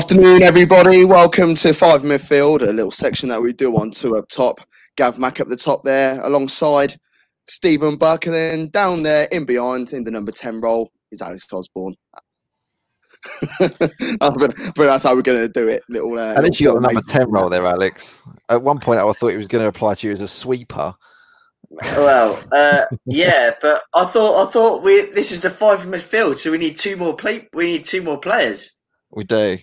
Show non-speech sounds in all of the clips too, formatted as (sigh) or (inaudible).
Afternoon, everybody. Welcome to Five Midfield, a little section that we do on two up top. Gav Mack up the top there, alongside Stephen Buck, and then down there in behind in the number 10 role is Alex Osborne. (laughs) but, but that's how we're going to do it. Little. Uh, At least you got the number 10 role there, Alex. At one point, I thought he was going to apply to you as a sweeper. Well, (laughs) uh, yeah, but I thought I thought we this is the five midfield, so we need two more play. We need two more players. We do.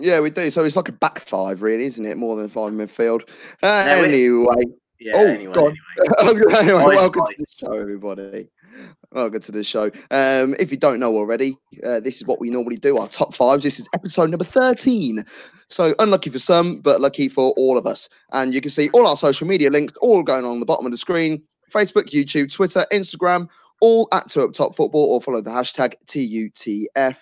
Yeah, we do. So it's like a back five, really, isn't it? More than five midfield. Uh, No, anyway, Yeah. Oh, anyway, God. anyway. (laughs) I was gonna- anyway, welcome to the show, everybody. Welcome to the show. Um, if you don't know already, uh, this is what we normally do our top fives. This is episode number 13. So, unlucky for some, but lucky for all of us. And you can see all our social media links all going on the bottom of the screen Facebook, YouTube, Twitter, Instagram, all at Two Up Top Football or follow the hashtag TUTF.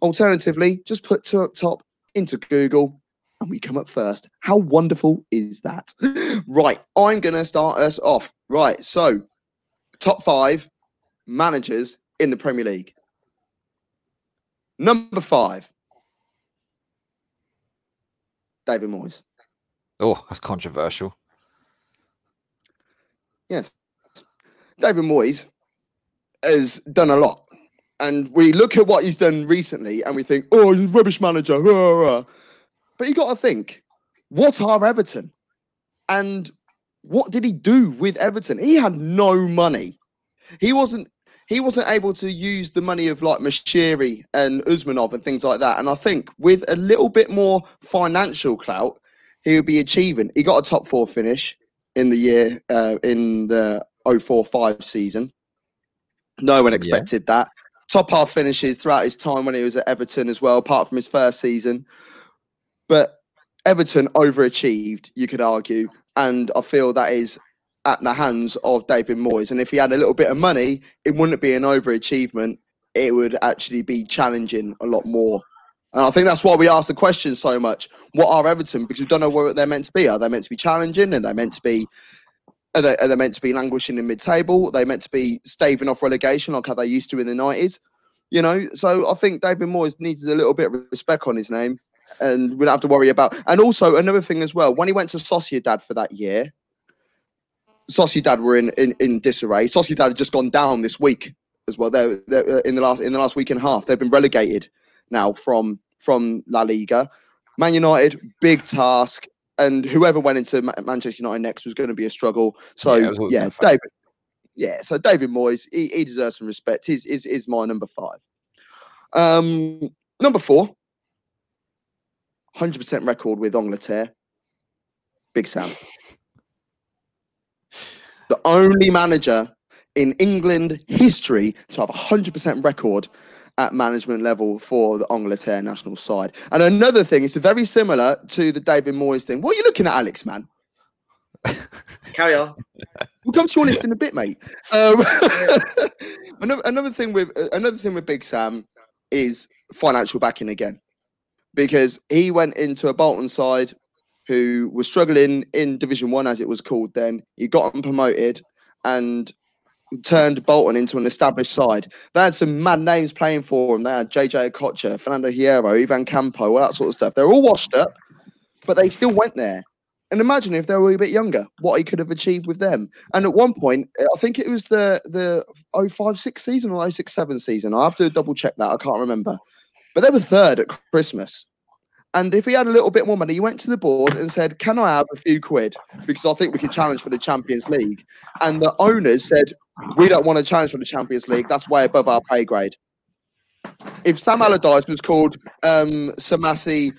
Alternatively, just put Two Up Top into Google and we come up first. How wonderful is that? (laughs) right, I'm going to start us off. Right, so top five managers in the Premier League. Number five, David Moyes. Oh, that's controversial. Yes, David Moyes has done a lot. And we look at what he's done recently and we think, oh, he's a rubbish manager. rah, rah, rah." But you got to think, what are Everton? And what did he do with Everton? He had no money. He wasn't he wasn't able to use the money of like Moshiri and Usmanov and things like that. And I think with a little bit more financial clout, he would be achieving. He got a top four finish in the year uh, in the 045 season. No one Yeah. expected that. Top half finishes throughout his time when he was at Everton as well, apart from his first season. But Everton overachieved, you could argue, and I feel that is at the hands of David Moyes. And if he had a little bit of money, it wouldn't be an overachievement. It would actually be challenging a lot more. And I think that's why we ask the question so much. What are Everton? Because we don't know what they're meant to be. Are they meant to be challenging? Are they are meant to be are they, are they meant to be languishing in mid-table? Are they meant to be staving off relegation like how they used to in the nineties? You know, so I think David Moyes needs a little bit of respect on his name, and we don't have to worry about. And also another thing as well, when he went to Sociedad for that year, Sociedad were in in, in disarray. Sociedad had just gone down this week as well. They're, they're uh, in the last in the last week and a half. They've been relegated now from from La Liga. Man United, big task, and whoever went into Ma- Manchester United next was going to be a struggle. So Yeah, yeah, was always gonna fail. David. Yeah, so David Moyes, he, he deserves some respect. He's is is my number five. Um, number four, 100% record with Angleterre. Big Sam. The only manager in England history to have a 100% record at management level for the Angleterre national side. And another thing, it's very similar to the David Moyes thing. What are you looking at, Alex, man? (laughs) Carry on. We'll come to your list in a bit, mate. Um, (laughs) (laughs) another, another thing with uh, another thing with Big Sam is financial backing again, because he went into a Bolton side who was struggling in Division One as it was called then. He got them promoted and turned Bolton into an established side. They had some mad names playing for them. They had JJ Okocha, Fernando Hierro, Ivan Campo, all that sort of stuff. They're all washed up, but they still went there. And imagine if they were a bit younger, what he could have achieved with them. And at one point, I think it was the the 056 season or 067 season. I have to double check that. I can't remember. But they were third at Christmas. And if he had a little bit more money, he went to the board and said, Can I have a few quid? Because I think we could challenge for the Champions League. And the owners said, We don't want to challenge for the Champions League. That's way above our pay grade. If Sam Allardyce was called um, Samasi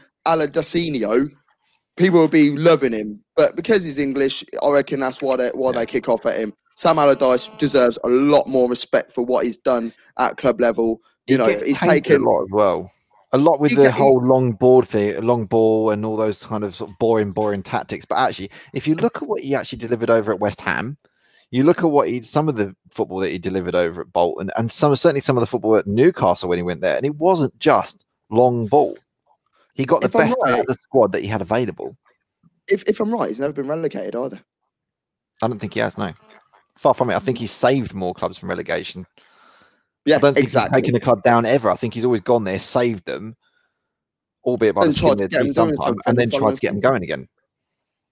people would be loving him. But because he's English, I reckon that's why they why they kick off at him. Sam Allardyce deserves a lot more respect for what he's done at club level. You He know, he's taken a lot as well. A lot with He the get- he- whole long board thing, long ball, and all those kind of, sort of boring, boring tactics. But actually, if you look at what he actually delivered over at West Ham, you look at what he some of the football that he delivered over at Bolton, and some certainly some of the football at Newcastle when he went there, and it wasn't just long ball. He got the If best out of the squad that he had available. if if I'm right, he's never been relegated either. I don't think he has. No, far from it. I think he's saved more clubs from relegation. Yeah, I don't think exactly. he's taken a club down ever. I think he's always gone there, saved them, albeit by the And skin of to their teeth sometime, and then tried to get them going again.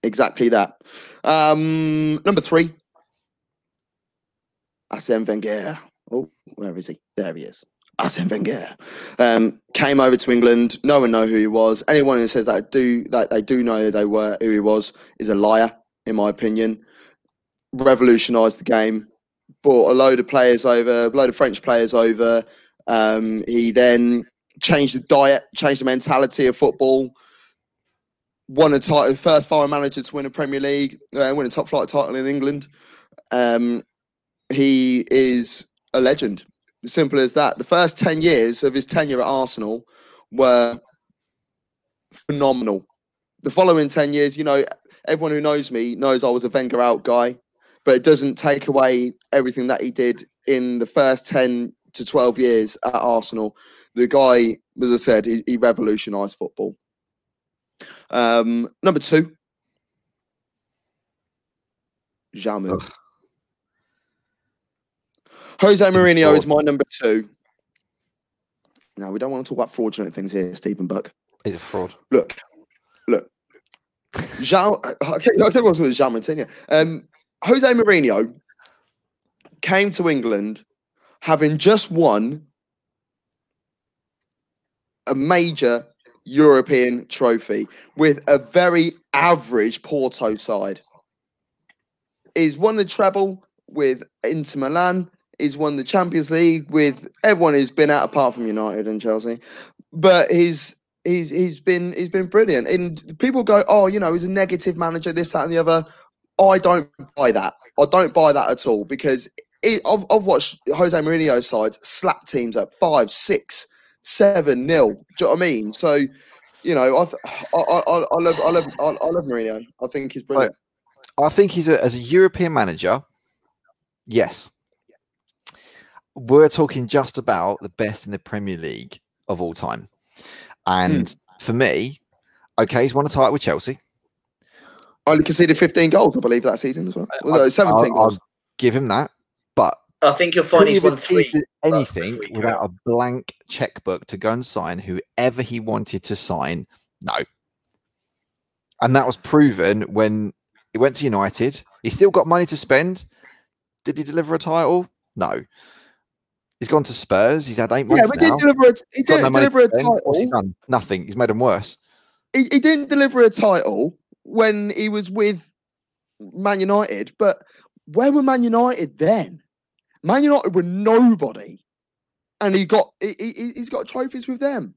Exactly that. Um, number three, Arsene Wenger. Oh, where is he? There he is. Arsene Wenger um, came over to England. No one know who he was. Anyone who says that do that they do know who they were who he was is a liar, in my opinion. Revolutionised the game. Brought a load of players over, a load of French players over. Um, he then changed the diet, changed the mentality of football. Won a title, first foreign manager to win a Premier League, uh, win a top flight title in England. Um, he is a legend. Simple as that. The first 10 years of his tenure at Arsenal were phenomenal. The following 10 years, you know, everyone who knows me knows I was a Wenger out guy, but it doesn't take away everything that he did in the first 10 to 12 years at Arsenal. The guy, as I said, he, he revolutionised football. Um, number two, Jamu. Jose Mourinho is my number two. Now we don't want to talk about fraudulent things here, Stephen Buck. He's a fraud. Look, look. Jean, (laughs) okay, I'll tell you what's with Jean. Um, Jose Mourinho came to England having just won a major European trophy with a very average Porto side. He's won the treble with Inter Milan. He's won the Champions League with everyone who's been out apart from United and Chelsea. But he's he's he's been he's been brilliant. And people go, oh, you know, he's a negative manager, this, that, and the other. I don't buy that. I don't buy that at all because it, I've, I've watched Jose Mourinho's sides slap teams at five, six, seven nil. Do you know what I mean? So, you know, I th- I, I, I love I love I, I love Mourinho. I think he's brilliant. I think he's a, as a European manager. Yes, we're talking just about the best in the Premier League of all time, and hmm. for me, okay, he's won a title with Chelsea. Oh, Only conceded 15 goals, I believe, that season as well. well no, 17 I'll- goals. I'll give him that, but I think you'll find he's won three. anything three without a blank checkbook to go and sign whoever he wanted to sign? No. And that was proven when he went to United. He still got money to spend. Did he deliver a title? No. He's gone to Spurs. He's had eight months Yeah, but he now. didn't deliver a, he Got didn't money deliver a spend. What's he title. done? Nothing. He's made them worse. He, he didn't deliver a title when he was with Man United. But where were Man United then? Man United were nobody, and he got he, he, he's got trophies with them.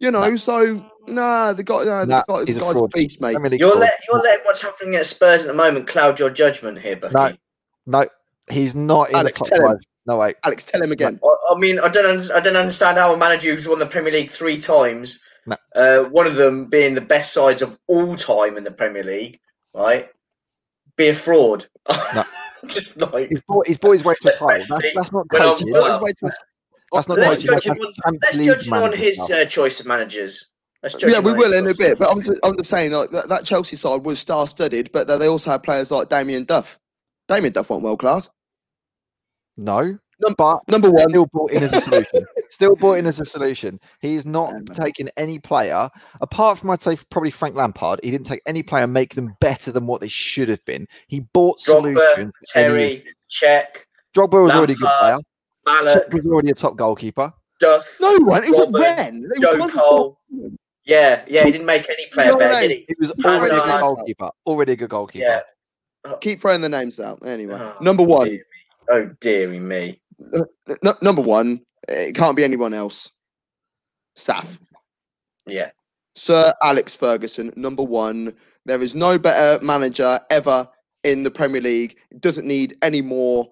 You know, No. so nah, the guy, nah, Nah, the, guy, he's the a guy's a fraud. beast, mate. Premier League You're fraud. let you're letting what's happening at Spurs at the moment cloud your judgment here, Bucky. No. No, he's not in Alex, the top five. No, way, Alex, tell him again. I, I mean, I don't, I don't understand how a manager who's won the Premier League three times, No. uh, one of them being the best sides of all time in the Premier League, right, be a fraud. No. (laughs) Just like He's bought, he's bought his way to a title. That's, that's not coaching. well, What is way to- That's not let's coaching. judge That's him on, let's judge him on his uh, choice of managers. Let's Yeah, we will in a bit. But I'm just, I'm just saying like, that, that Chelsea side was star-studded, but they also had players like Damien Duff. Damien Duff wasn't world class. No, Num- but Number one, still brought (laughs) in as a solution. still brought in as a solution. He's not Yeah, man. taken any player, apart from I'd say probably Frank Lampard. He didn't take any player and make them better than what they should have been. He bought Drogba, solutions. and he- Terry, Cech, Drogba was already a good player. Lampard, Malak, Cech was already a top goalkeeper. Duff, no one. It was Robin, a Ren. It was Joe one for Cole. Yeah, yeah, he didn't make any player No, better, no, did he? He was already a good goalkeeper. Already a good goalkeeper. Yeah. Keep throwing the names out. Anyway, Oh, number one. dear me. Oh dearie me. N- number one. It can't be anyone else. Saf. Yeah. Sir Alex Ferguson, number one. There is no better manager ever in the Premier League. It Doesn't need any more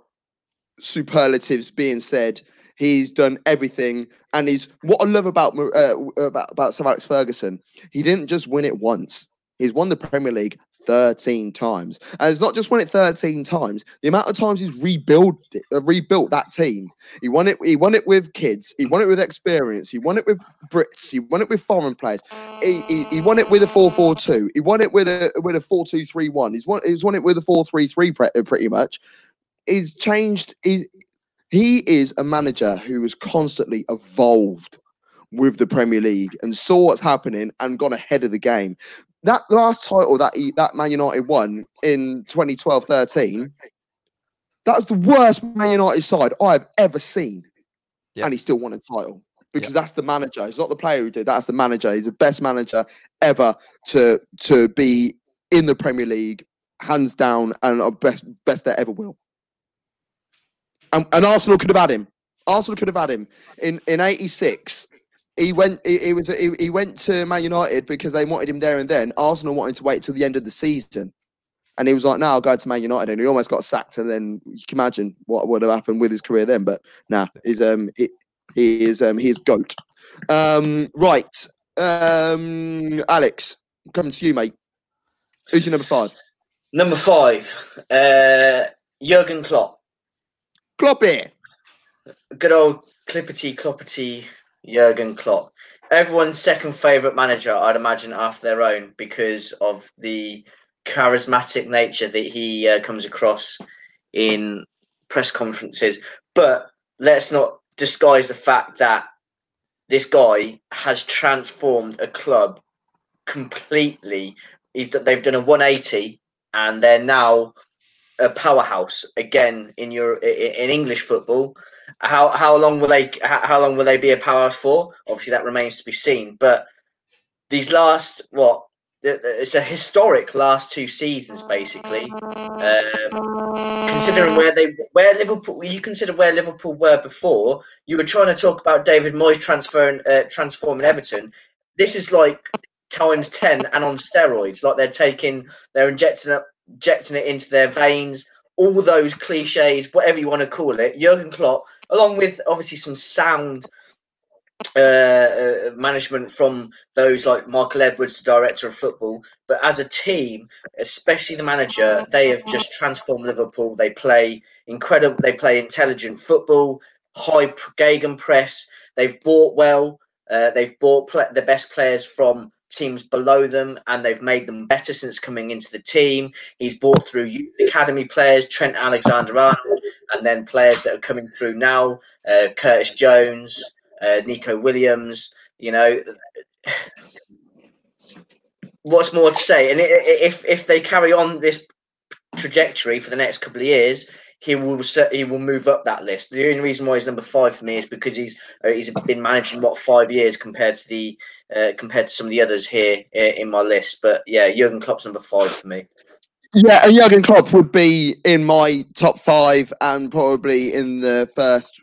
superlatives being said. He's done everything, and he's what I love about uh, about about Sir Alex Ferguson. He didn't just win it once. He's won the Premier League 13 times, and it's not just won it 13 times. The amount of times he's rebuilt uh, rebuilt that team. He won it. He won it with kids. He won it with experience. He won it with Brits. He won it with foreign players. He, he, he won it with a 4-4-2. He won it with a with a 4-2-3-1. He's won he's won it with a 4-3-3 pre- uh, pretty much. He's changed. He he is a manager who has constantly evolved with the Premier League and saw what's happening and gone ahead of the game. That last title that he, that Man United won in 2012-13, that was the worst Man United side I've ever seen, Yep. and he still won a title because that's the manager. He's not the player who did. That's the manager. He's the best manager ever to to be in the Premier League, hands down, and best best that ever will. And, and Arsenal could have had him. Arsenal could have had him in in '86. He went. He, he was. He, he went to Man United because they wanted him there and then. Arsenal wanted to wait till the end of the season, and he was like, "No, I'll go to Man United." And he almost got sacked. And then you can imagine what would have happened with his career then. But nah, he's um he, he is um he is goat. Um, right, um, Alex, coming to you, mate. Who's your number five? Number five, uh, Jurgen Klopp. Klopp here. Good old clippity cloppity Jurgen Klopp. Everyone's second favourite manager, I'd imagine, after their own because of the charismatic nature that he uh, comes across in press conferences. But let's not disguise the fact that this guy has transformed a club completely. He's, they've done a 180 and they're now a powerhouse again in your in English football. How how long will they how, long will they be a powerhouse for? Obviously, that remains to be seen. But these last what it's a historic last two seasons basically. Um, considering where they where Liverpool you consider where Liverpool were before, you were trying to talk about David Moyes transferring uh, transforming Everton. This is like times ten and on steroids. Like they're taking they're injecting it injecting it into their veins. All those cliches, whatever you want to call it, Jurgen Klopp, along with obviously some sound uh, uh, management from those like Michael Edwards, the director of football. But as a team, especially the manager, they have just transformed Liverpool. They play incredible. They play intelligent football, high gegenpress. They've bought well. Uh, they've bought pl- the best players from teams below them, and they've made them better since coming into the team. He's bought through youth academy players, Trent Alexander-Arnold, and then players that are coming through now, uh, Curtis Jones uh, Neco Williams. You know, what's more to say? And if if they carry on this trajectory for the next couple of years, he will he will move up that list. The only reason why he's number five for me is because he's uh, he's been managing what five years compared to the uh, compared to some of the others here uh, in my list. But yeah, Jurgen Klopp's number five for me. Yeah, and Jurgen Klopp would be in my top five and probably in the first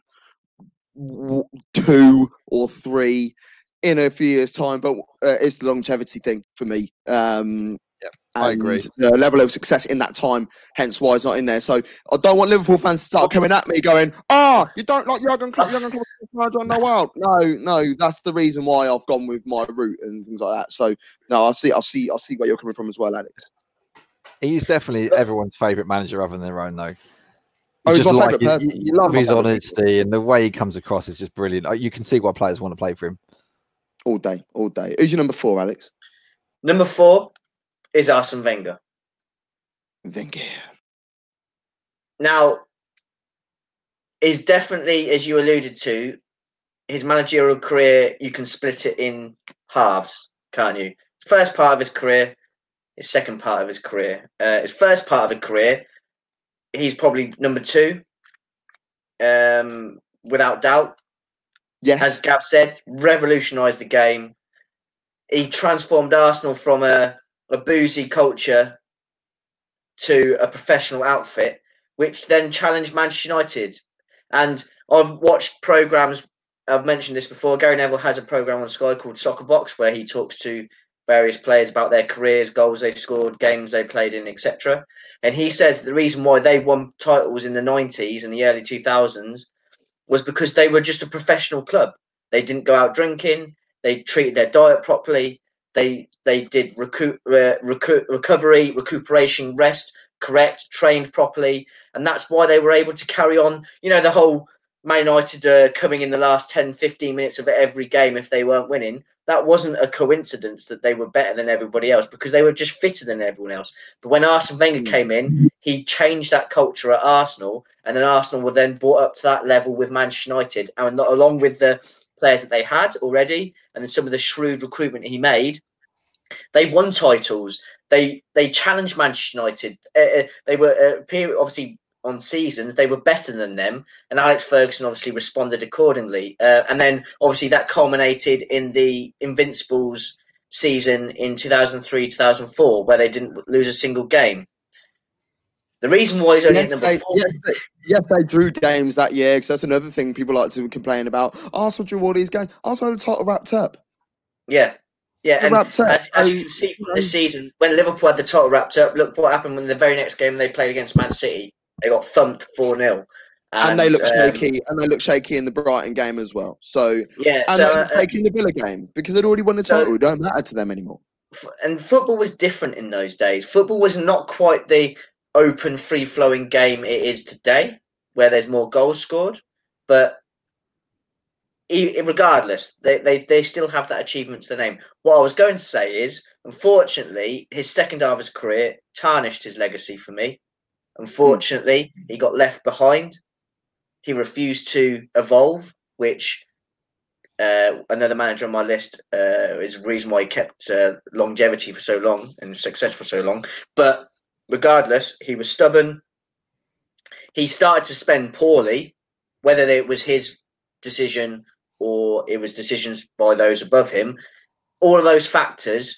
two or three in a few years' time, but uh, it's the longevity thing for me. Um, yeah, I agree. The level of success in that time, hence why it's not in there. So I don't want Liverpool fans to start coming at me going, "Ah, oh, you don't like Jurgen Klopp, Jurgen Klopp, I don't know well." No, no, that's the reason why I've gone with my route and things like that. So no, I see, I see, I see where you're coming from as well, Alex. He's definitely everyone's favourite manager other than their own, though. Oh, you, just like, you, you, love his honesty and the way he comes across is just brilliant. Uh, you can see why players want to play for him. All day, all day. Who's your number four, Alex? Number four is Arsene Wenger. Wenger. Now, is definitely, as you alluded to, his managerial career, you can split it in halves, can't you? First part of his career, his second part of his career. Uh, his first part of a career, he's probably number two, um, without doubt. Yes. As Gav said, revolutionised the game. He transformed Arsenal from a, a boozy culture to a professional outfit, which then challenged Manchester United. And I've watched programs, I've mentioned this before. Gary Neville has a program on Sky called Soccer Box where he talks to various players about their careers, goals they scored, games they played in, etc. And he says the reason why they won titles in the 90s and the early 2000s was because they were just a professional club. They didn't go out drinking. They treated their diet properly. They they did recu- uh, recu- recovery, recuperation, rest correct, trained properly, and that's why they were able to carry on. You know the whole Man United uh, coming in the last 10, 15 minutes of every game if they weren't winning that wasn't a coincidence that they were better than everybody else because they were just fitter than everyone else. But when Arsene Wenger mm. came in, he changed that culture at Arsenal, and then Arsenal were then brought up to that level with Manchester United, and along with the players that they had already, and then some of the shrewd recruitment he made, they won titles. They they challenged Manchester United. Uh, uh, they were uh, period, obviously on seasons they were better than them, and Alex Ferguson obviously responded accordingly. Uh, and then obviously that culminated in the Invincibles season in 2003 2004 where they didn't lose a single game. The reason why he's only Yes, number they, four, yes, they, yes, they drew games that year because that's another thing people like to complain about. Arsenal drew all these games. Arsenal had the title wrapped up. yeah, yeah, and wrapped up. as, as you can see from this season, when Liverpool had the title wrapped up, look what happened when the very next game they played against Man City. They got thumped 4 0. and, they look um, shaky, and they look shaky in the Brighton game as well. So, Yeah, and so, uh, in the Villa game because they'd already won the So- title. It don't matter to them anymore. f- and football was different in those days. Football was not quite the open, free flowing game it is today, where there's more goals scored. But e- regardless, they, they, they still have that achievement to the name. What I was going to say is, unfortunately, his second half of his career tarnished his legacy for me. Unfortunately, he got left behind. He refused to evolve, which uh, another manager on my list uh, is the reason why he kept uh, longevity for so long and success for so long. But regardless, he was stubborn. He started to spend poorly, whether it was his decision or it was decisions by those above him. All of those factors,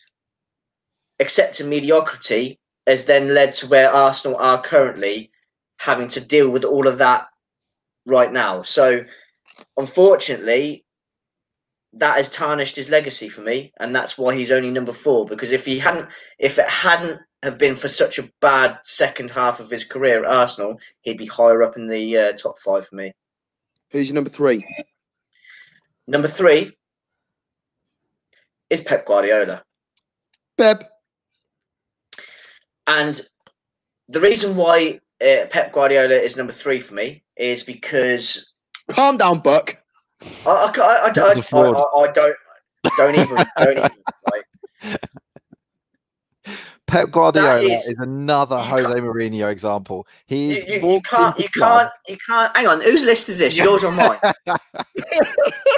accepting mediocrity, has then led to where Arsenal are currently having to deal with all of that right now. So, unfortunately, that has tarnished his legacy for me, and that's why he's only number four. Because if he hadn't, if it hadn't have been for such a bad second half of his career at Arsenal, he'd be higher up in the uh, top five for me. Who's your number three? Number three is Pep Guardiola, Beb. And the reason why uh, Pep Guardiola is number three for me is because Calm down, Buck. I, I, ca- I, I, That was a I, fraud. I, I don't don't even don't (laughs) even like, Pep Guardiola is- is, another Jose can't- Mourinho example. you, He's you, you walked can't you club- can't you can't hang on whose list is this yours or mine (laughs)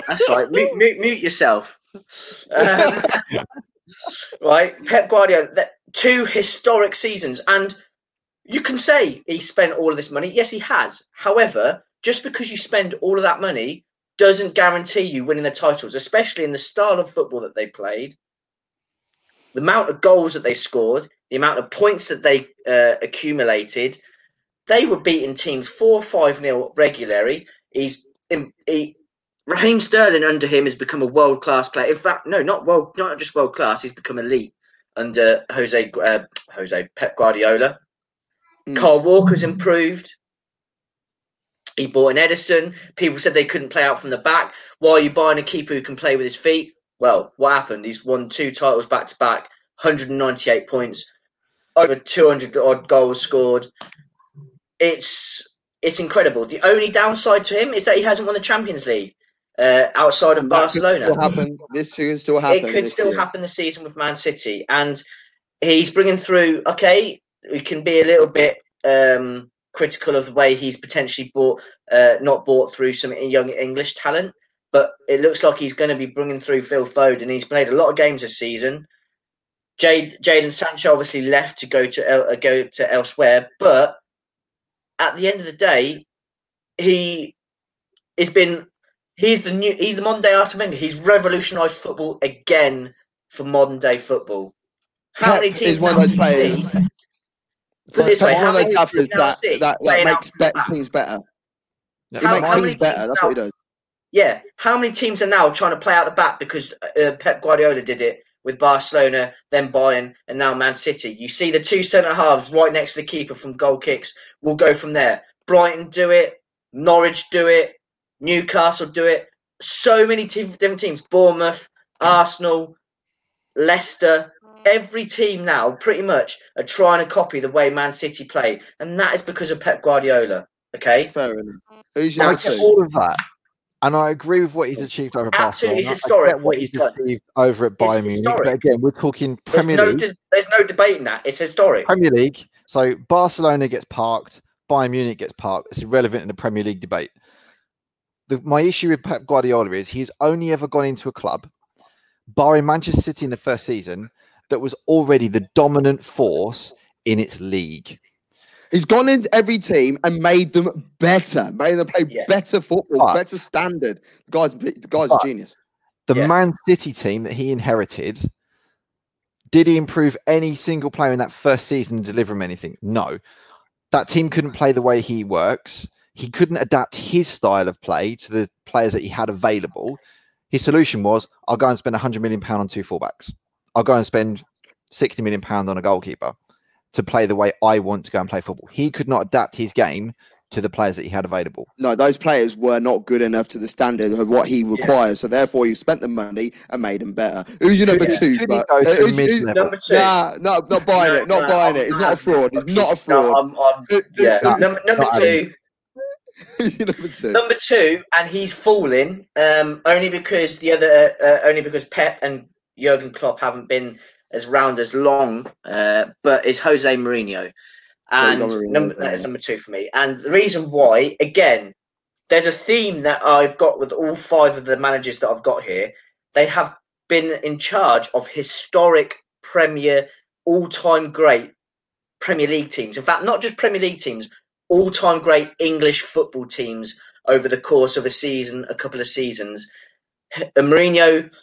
that's right mute, mute, mute yourself Um, (laughs) right Pep Guardiola that, two historic seasons and you can say he spent all of this money yes he has however just because you spend all of that money doesn't guarantee you winning the titles especially in the style of football that they played the amount of goals that they scored the amount of points that they uh, accumulated they were beating teams 4 5 nil regularly. He's in, he, Raheem Sterling under him has become a world class player. In fact, no, not world, not just world class. He's become elite under Jose uh, Jose Pep Guardiola. Mm. Kyle Walker's improved. He bought an Ederson. People said they couldn't play out from the back. Why are you buying a keeper who can play with his feet? Well, what happened? He's won two titles back to back, 198 points, over 200 odd goals scored. It's it's incredible. The only downside to him is that he hasn't won the Champions League uh, outside of that Barcelona happen. This could still happen. it could still year. happen this season with Man City, and he's bringing through. Okay, we can be a little bit um, critical of the way he's potentially bought, uh, not bought through some young English talent, but it looks like he's going to be bringing through Phil Foden. He's played a lot of games this season. Jade Jaden Sancho obviously left to go to uh, go to elsewhere, but at the end of the day, he has been he's the new he's the modern day Arsene Wenger. He's revolutionised football again for modern day football. How Pep many teams is one of those players. see- Put this way, how one of many those do you that, that, that makes from bet teams better. Yeah, He How- makes how teams better. teams That's now- what he does. Yeah, how many teams are now trying to play out the back because uh, Pep Guardiola did it with Barcelona, then Bayern, and now Man City? You see the two centre halves right next to the keeper from goal kicks. We'll go from there. Brighton do it, Norwich do it, Newcastle do it. So many te- different teams. Bournemouth, Arsenal, Leicester. Every team now, pretty much, are trying to copy the way Man City play, and that is because of Pep Guardiola. Okay, Fair enough. Who's your I number all of that. And I agree with what he's achieved over Absolutely Barcelona. historic I get what what he's he's done. over at Bayern Munich. But again, we're talking there's Premier no, League. dis- there's no debating that. It's historic. Premier League. So Barcelona gets parked, Bayern Munich gets parked. It's irrelevant in the Premier League debate. The, my issue with Pep Guardiola is he's only ever gone into a club, barring Manchester City in the first season, that was already the dominant force in its league. He's gone into every team and made them better, made them play Yeah. better football, But- better standard. The guy's the guy's But- a genius. The Yeah. Man City team that he inherited, did he improve any single player in that first season and deliver him anything? No. That team couldn't play the way he works. He couldn't adapt his style of play to the players that he had available. His solution was, I'll go and spend 100 million pound on two fullbacks. I'll go and spend 60 million pound on a goalkeeper to play the way I want to go and play football. He could not adapt his game to the players that he had available. No, those players were not good enough to the standard of what he requires. So therefore, you spent the money and made them better. Who's your number Could two? could but- uh, who's- who's- Number two. Nah, no, not buying No, it. Not no, buying I'm it. He's not a fraud. He's not a No, fraud. I'm, I'm, Who- who- yeah. who- Number, number two. (laughs) number two? And he's falling um, only because the other, uh, only because Pep and Jurgen Klopp haven't been as round as long, uh, but it's Jose Mourinho, and Mourinho, number, that is number two for me. And the reason why, again, there's a theme that I've got with all five of the managers that I've got here. They have been in charge of historic Premier, all-time great Premier League teams. In fact, not just Premier League teams, all-time great English football teams over the course of a season, a couple of seasons. Mourinho,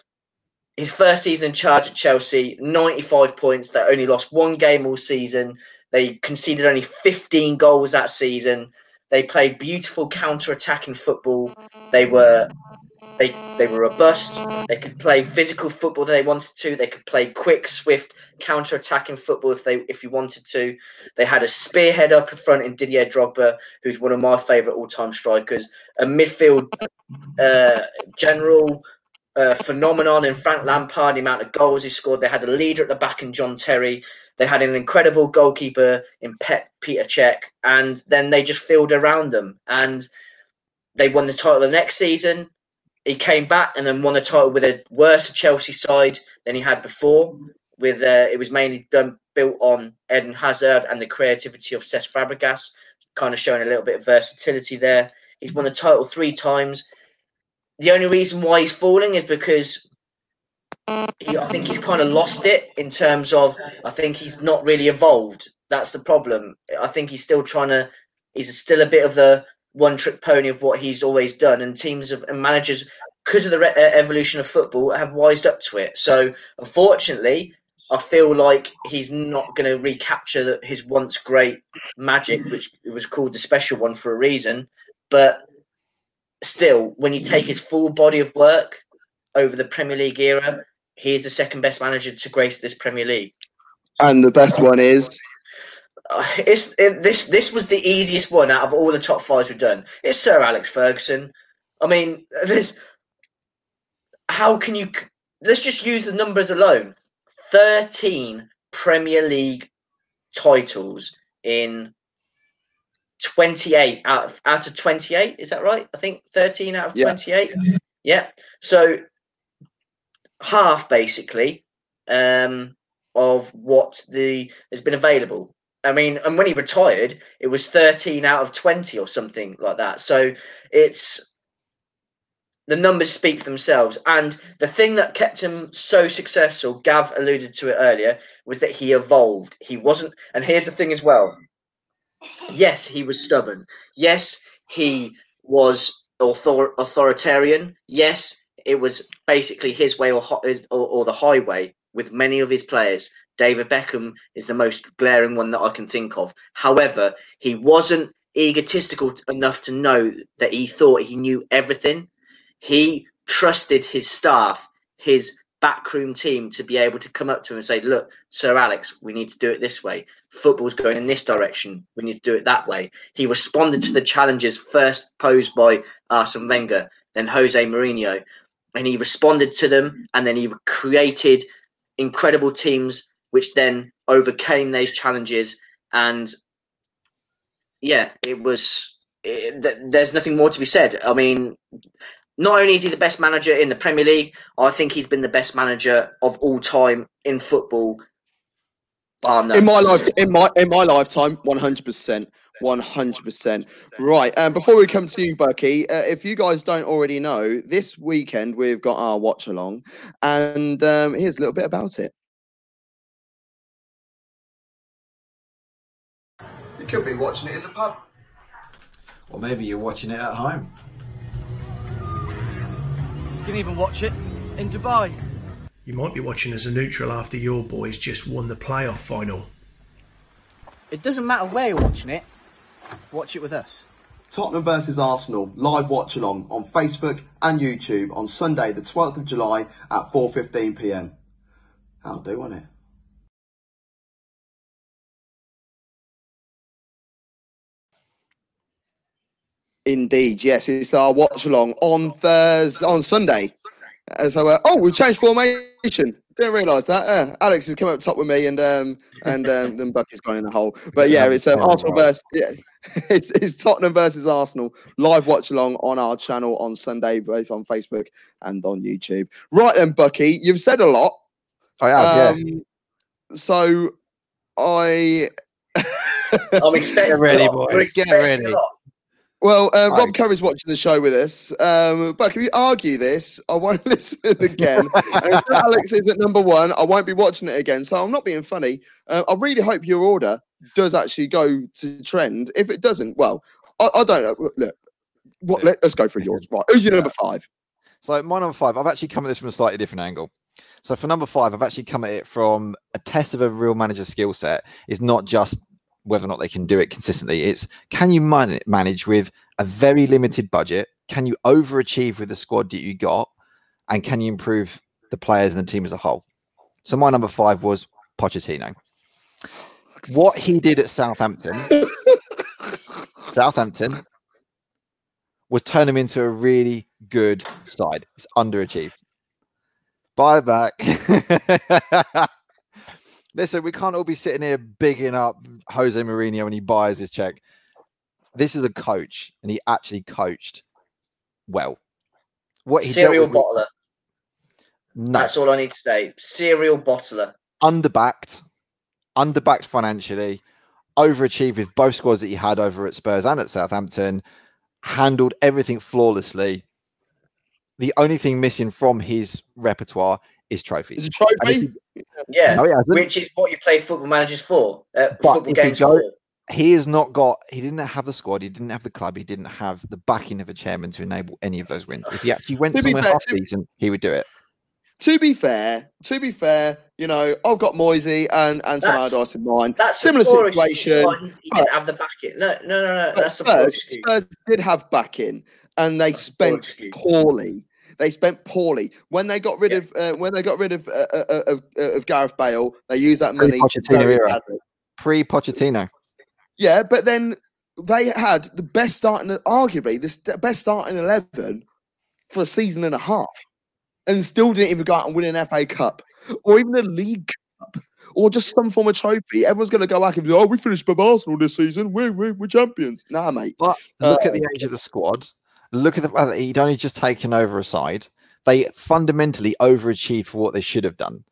his first season in charge at Chelsea, 95 points. They only lost one game all season. They conceded only 15 goals that season. They played beautiful counter-attacking football. They were they they were robust. They could play physical football they wanted to. They could play quick, swift counter-attacking football if they if you wanted to. They had a spearhead up in front in Didier Drogba, who's one of my favourite all-time strikers. A midfield uh, general uh, phenomenon in Frank Lampard, the amount of goals he scored. They had a leader at the back in John Terry. They had an incredible goalkeeper in Pep Peter Cech, and then they just filled around them. And they won the title the next season. He came back and then won the title with a worse Chelsea side than he had before. With uh, it was mainly done built on Eden Hazard and the creativity of Cesc Fabregas, kind of showing a little bit of versatility there. He's won the title three times. The only reason why he's falling is because he, I think he's kind of lost it in terms of I think he's not really evolved. That's the problem. I think he's still trying to. He's still a bit of the one trick pony of what he's always done, and teams of and managers because of the re- uh, evolution of football have wised up to it. So unfortunately, I feel like he's not going to recapture the, his once great magic, which was called the special one for a reason. But still, when you take his full body of work over the Premier League era, he is the second best manager to grace this Premier League. And the best one is (sighs) It's it, this. This was the easiest one out of all the top fives we've done. It's Sir Alex Ferguson. I mean, (laughs) this. how can you? Let's just use the numbers alone. Thirteen Premier League titles in 28 out of out of 28 is that right i think 13 out of Yeah. 28 yeah so half basically um of what the has been available i mean and when he retired it was 13 out of 20 or something like that so it's the numbers speak for themselves and the thing that kept him so successful gav alluded to it earlier was that he evolved he wasn't and here's the thing as well yes, he was stubborn. Yes, he was author- authoritarian. Yes, it was basically his way or, or, or the highway with many of his players. David Beckham is the most glaring one that I can think of. However, he wasn't egotistical enough to know that he thought he knew everything. He trusted his staff, his backroom team to be able to come up to him and say, Look, Sir Alex, we need to do it this way. Football's going in this direction. We need to do it that way. He responded to the challenges first posed by Arsene Wenger, then Jose Mourinho, and he responded to them. And then he created incredible teams, which then overcame those challenges. And yeah, it was. It, th- there's nothing more to be said. I mean, not only is he the best manager in the Premier League, I think he's been the best manager of all time in football. bar none. in my life in my in my lifetime 100% One hundred percent. Right. And um, before we come to you, Bucky, uh, if you guys don't already know, this weekend we've got our watch along, and um, here's a little bit about it. You could be watching it in the pub. Or maybe you're watching it at home. You can even watch it in Dubai. You might be watching as a neutral after your boys just won the playoff final. It doesn't matter where you're watching it, watch it with us. Tottenham versus Arsenal live watch along on Facebook and YouTube on Sunday the 12th of July at 4:15 p.m. I'll do on it. Indeed, yes, it's our watch along on Thursday, on Sunday. So, uh, oh, we changed formation. Didn't realise that. Uh, Alex has come up top with me, and um, and um, (laughs) then Bucky's gone in the hole. But yeah, it's um, Arsenal versus yeah, (laughs) it's it's Tottenham versus Arsenal live watch along on our channel on Sunday, both on Facebook and on YouTube. Right then, Bucky, you've said a lot. I have, um, yeah. So I. I'm expecting Get ready, boys. Get ready. Well, uh, Rob Curry's watching the show with us. Um, but if you argue this, I won't (laughs) listen again. (laughs) Alex is at number one, I won't be watching it again. So I'm not being funny. Uh, I really hope your order does actually go to trend. If it doesn't, well, I, I don't know. Look, what, let, us go for yours. Right. Who's your number five? So my number five, I've actually come at this from a slightly different angle. So for number five, I've actually come at it from a test of a real manager's skill set. It's not just whether or not they can do it consistently. It's can you man- manage with a very limited budget? Can you overachieve with the squad that you got? And can you improve the players and the team as a whole? So my number five was Pochettino. What he did at Southampton, (laughs) Southampton was turn him into a really good side. It's underachieved. Buy back. (laughs) Listen, we can't all be sitting here bigging up Jose Mourinho when he buys his check. This is a coach, and he actually coached well. What he serial bottler. No. That's all I need to say. Serial bottler. Underbacked, underbacked financially, overachieved with both squads that he had over at Spurs and at Southampton, handled everything flawlessly. The only thing missing from his repertoire is trophies. Is a trophy? Yeah, no, which is what you play football managers for. Uh, football games go, for. He has not got. He didn't have the squad. He didn't have the club. He didn't have the backing of a chairman to enable any of those wins. If he actually went somewhere fair, half decent, he would do it. To be fair, to be fair, you know, I've got Moisey and and Sam Allardyce in mind. That's similar situation. He didn't have the backing. No, no, no, no. That's Spurs, Spurs did have backing, and they that's spent poorly. They spent poorly when they got rid yeah. of uh, when they got rid of uh, uh, uh of, uh, of Gareth Bale. They used that money pre Pochettino. Yeah, but then they had the best starting, arguably the best starting eleven for a season and a half, and still didn't even go out and win an FA Cup or even a League Cup or just some form of trophy. Everyone's going to go back and be, like oh, we finished above Arsenal this season. We're, we're, we're champions. Nah, mate. But look uh, at the age of the squad. Look at the fact that he'd only just taken over a side. They fundamentally overachieved for what they should have done.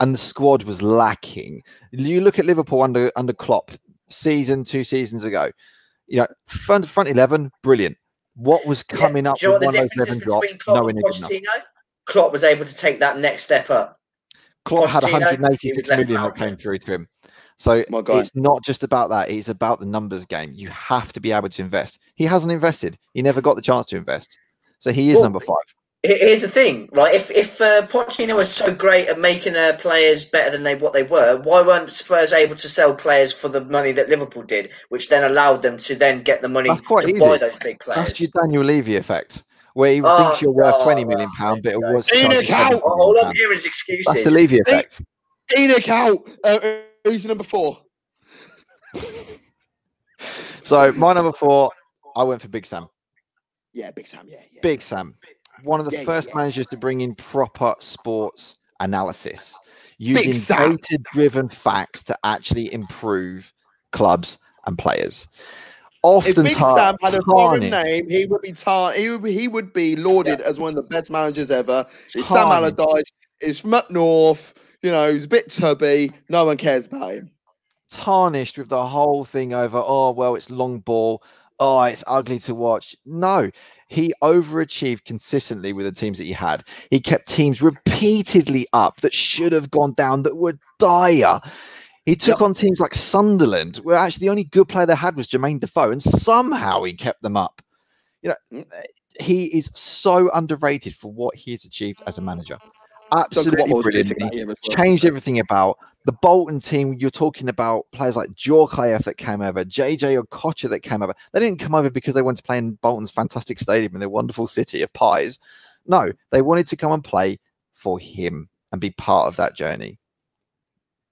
And the squad was lacking. You look at Liverpool under under Klopp, season, two seasons ago. You know, front front eleven, brilliant. What was coming yeah. up with one of those eleven drop? No one Klopp was able to take that next step up. Klopp had 186 million that came through to him. So it's not just about that. It's about the numbers game. You have to be able to invest. He hasn't invested. He never got the chance to invest. So he is well, number five. Here's the thing, right? If if uh, Pochettino was so great at making uh, players better than they what they were, why weren't Spurs able to sell players for the money that Liverpool did, which then allowed them to then get the money to easy. buy those big players? That's your Daniel Levy effect, where he oh, thinks you're worth oh, twenty million pound, but it was. ENIC out. All I'm hearing is excuses. That's the Levy effect. ENIC out. Uh, who's number four? (laughs) so my number four, I went for Big Sam. Yeah, Big Sam. Yeah, yeah. Big Sam, one of the yeah, first yeah, managers to bring in proper sports analysis, using data-driven facts to actually improve clubs and players. Often, if Big Sam had a foreign name, he would be tar- he would be, he would be lauded as one of the best managers ever. It's Sam Allardyce. He's from up north. You know, he's a bit tubby. No one cares about him tarnished with the whole thing over, oh, well, it's long ball. Oh, it's ugly to watch. No, he overachieved consistently with the teams that he had. He kept teams repeatedly up that should have gone down that were dire. He took on teams like Sunderland, where actually the only good player they had was Jermaine Defoe, and somehow he kept them up. You know, Mm. he is so underrated for what he has achieved as a manager. Duncan Absolutely brilliant. missing that well. Changed everything about the Bolton team. You're talking about players like Djorkaeff that came over, JJ Okocha that came over. They didn't come over because they wanted to play in Bolton's fantastic stadium in their wonderful city of pies. No, they wanted to come and play for him and be part of that journey.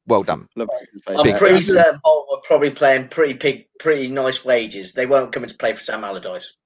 Well done. Love his face. I'm Big pretty certain Bolton were probably playing pretty big, pretty nice wages. They weren't coming to play for Sam Allardyce.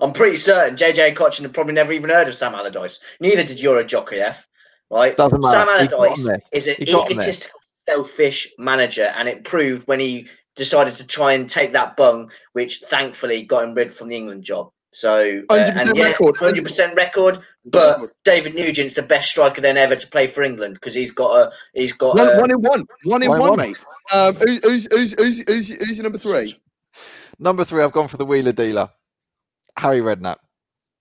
I'm pretty certain JJ Okocha had probably never even heard of Sam Allardyce. Neither did Youri Djorkaeff, right? Doesn't Sam matter. He got Allardyce him there. is an He got him there. egotistical, selfish manager, and it proved when he decided to try and take that bung, which thankfully got him rid from the England job. So, uh, 100% and yeah, record. 100% record. But David Nugent's the best striker then ever to play for England because he's got a he's got One, a, one in one. One in One one, in one. mate. Um, who's, who's, who's, who's, who's your number three? Number three, I've gone for the wheeler dealer, Harry Redknapp.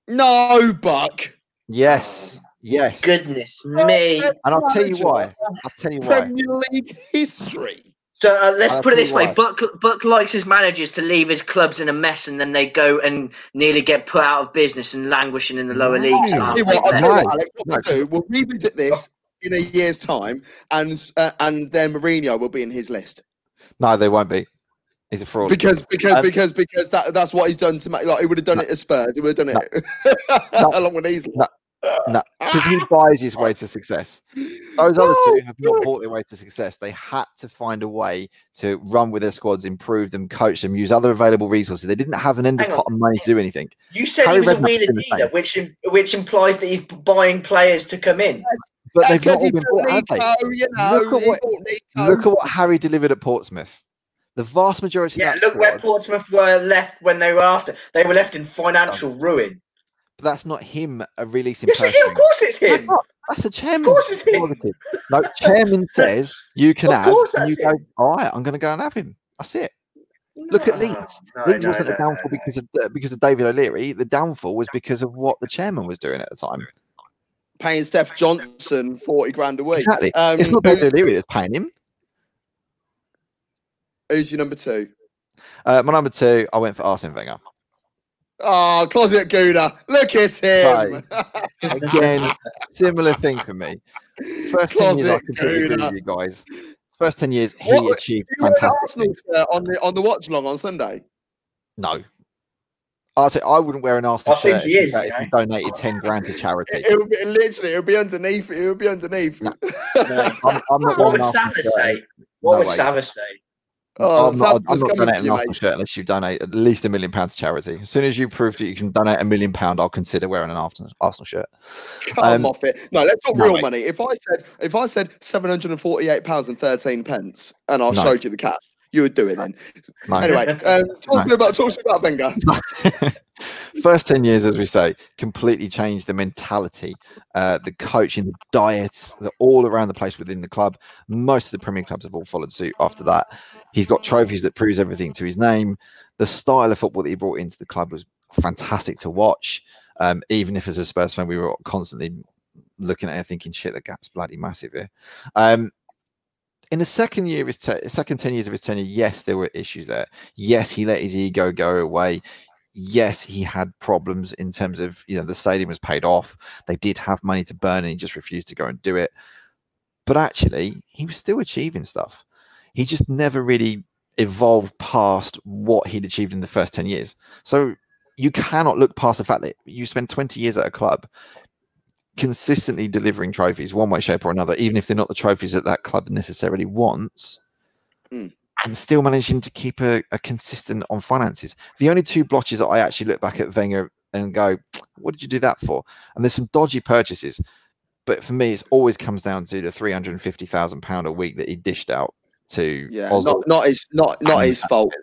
No, Buck. Yes, yes. goodness me. And I'll tell you why. I'll tell you why. Premier League history. So uh, let's I'll put it this way: why. Buck Buck likes his managers to leave his clubs in a mess, and then they go and nearly get put out of business and languishing in the lower No. leagues. Tell Tell after what, I'll tell you what, Alex, what No, we'll do, we'll revisit this in a year's time, and uh, and then Mourinho will be in his list No, they won't be. He's a fraud. because because Um, because because that that's what he's done to make. Like he would have done it at Spurs. He would have done it No. (laughs) along with these. No. No, because he buys his way to success. Those other two have not bought their way to success. They had to find a way to run with their squads, improve them, coach them, use other available resources. They didn't have an endless Hang pot of money to do anything. You said Harry he was a Redknapp's wheeler dealer, which which implies that he's buying players to come in. But That's they've not because all been bought bought, have they? You know. Look at what- Nico. Look at what Harry delivered at Portsmouth. The vast majority Yeah, of that look where Portsmouth were left when they were after. They were left in financial ruin. but that's not him uh, releasing. Yes, it's him. Of course, it's him. That's not. That's a chairman. course it's him. No, chairman says you can Of have, course and you that's go, all right, I'm going to go and have him. That's it. Look at Leeds. no, Leeds no, wasn't no, a downfall no, no. because of uh, because of David O'Leary. The downfall was because of what the chairman was doing at the time. paying Seth Johnson forty grand a week. Exactly. Um, it's not who- David O'Leary that's paying him. Who's your number two? Uh, my number two, I went for Arsene Wenger. Oh, closet Gooner. Look at him. Again, similar thing for me. First ten years, I completely agree Gooner. with you guys. First ten years, he What- achieved You fantastic Arsenal things. on the on the watch long on Sunday. No. I say I wouldn't wear an Arsenal I think shirt he if, you is, if you know. donated ten grand to charity. It, it would be literally. It would be underneath. It would be underneath. No. No. I'm, I'm not What would an Savas say? What No would way. Savas say? Oh, I'm not, I'm not donating an. Arsenal shirt unless you donate at least a million pounds to charity. As soon as you prove that you can donate a million pound, I'll consider wearing an Arsenal, Arsenal shirt. Come Um, off it. No, let's talk no, real mate. money. If I said if I said seven hundred and forty eight pounds and thirteen pence, and I No. showed you the cash, you would do it then. No. Anyway, (laughs) um, talk to me about talk to me about Wenger. (laughs) First 10 years, as we say, completely changed the mentality, uh, the coaching, the diets, the all around the place within the club. Most of the Premier clubs have all followed suit after that. He's got trophies that proves everything to his name. The style of football that he brought into the club was fantastic to watch. Um, even if as a Spurs fan, we were constantly looking at it thinking, shit, the gap's bloody massive here. Um, in the second year of his te- second 10 years of his tenure, yes, there were issues there. Yes, he let his ego go away yes, he had problems in terms of you know the stadium was paid off. They did have money to burn, and he just refused to go and do it. But actually, he was still achieving stuff. He just never really evolved past what he'd achieved in the first ten years. So you cannot look past the fact that you spend twenty years at a club consistently delivering trophies one way shape or another even if they're not the trophies that that club necessarily wants Mm. and still managing to keep a, a consistent on finances. The only two blotches that I actually look back at Wenger and go, what did you do that for? And there's some dodgy purchases, but for me, it always comes down to the three hundred and fifty thousand pound a week that he dished out to Yeah, Ozil. not not his not not his fault.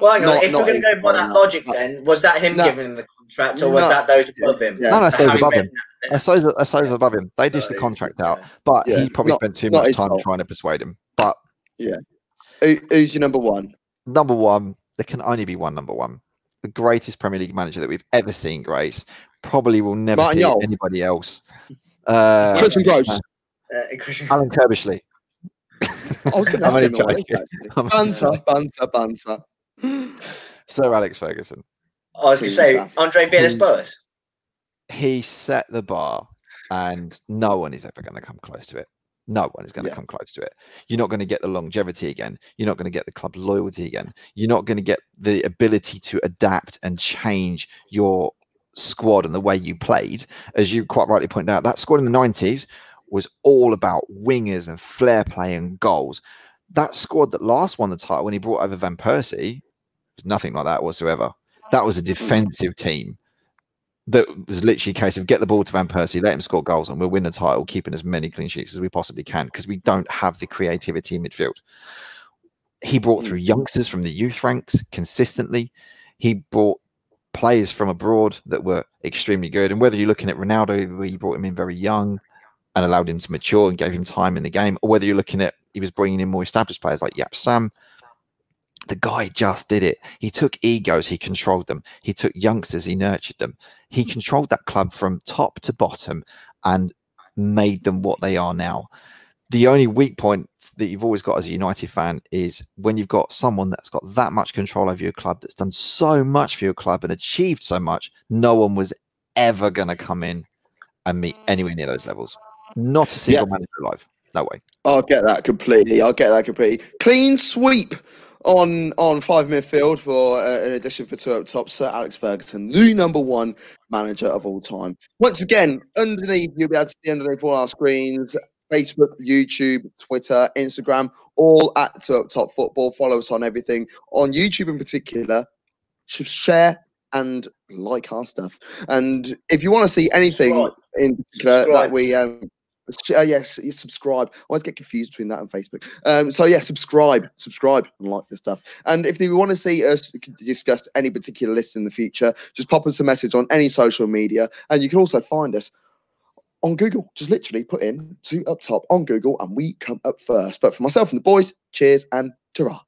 Well, hang on. Not- if not we're going to go by that logic, then was that him No. giving the contract, or was No. that those above him? Yeah. no, no, The so Harry above him. Redknapp- That's over, that's above him. They dished the contract out, but Yeah, he probably not- spent too much time fault. trying to persuade him. But Who, who's your number one? Number one, there can only be one number one. The greatest Premier League manager that we've ever seen, Grace. Probably will never Martin see Jol. anybody else. (laughs) Uh, Christian Gross. uh, Christian- Alan Curbishley. (laughs) I was going to I'm have only him away, joking. (laughs) Banter, banter, banter. Sir Alex Ferguson. I was going to say. Andre Villas-Boas. He set the bar, and no one is ever going to come close to it. No one is going to Yeah. come close to it. You're not going to get the longevity again. You're not going to get the club loyalty again. You're not going to get the ability to adapt and change your squad and the way you played. As you quite rightly pointed out, that squad in the 90s was all about wingers and flair play and goals. That squad that last won the title when he brought over Van Persie was nothing like that whatsoever. That was a mm. defensive team that was literally a case of get the ball to Van Persie, let him score goals, and we'll win the title, keeping as many clean sheets as we possibly can because we don't have the creativity in midfield. He brought mm. through youngsters from the youth ranks consistently. He brought players from abroad that were extremely good. And whether you're looking at Ronaldo, where you brought him in very young and allowed him to mature and gave him time in the game, or whether you're looking at he was bringing in more established players like Jaap Stam, the guy just did it. He took egos, he controlled them. He took youngsters, he nurtured them. He hmm. controlled that club from top to bottom and made them what they are now. The only weak point that you've always got as a United fan is when you've got someone that's got that much control over your club, that's done so much for your club and achieved so much, no one was ever going to come in and meet anywhere near those levels. Not a single manager alive. No way. I'll get that completely. I'll get that completely. Clean sweep on on five midfield for uh, an addition for two up top. Sir Alex Ferguson, the number one manager of all time. Once again, underneath you'll be able to see underneath all our screens. Facebook, YouTube, Twitter, Instagram, all at Two Up Top Football. Follow us on everything. On YouTube in particular, sh- share and like our stuff. And if you want to see anything Subscribe. in particular that we um, uh, yes, you subscribe. I always get confused between that and Facebook. Um, so yeah, subscribe, subscribe, and like the stuff. And if you want to see us discuss any particular list in the future, just pop us a message on any social media, and you can also find us on Google. Just literally put in two up top on Google, and we come up first. But for myself and the boys, cheers and ta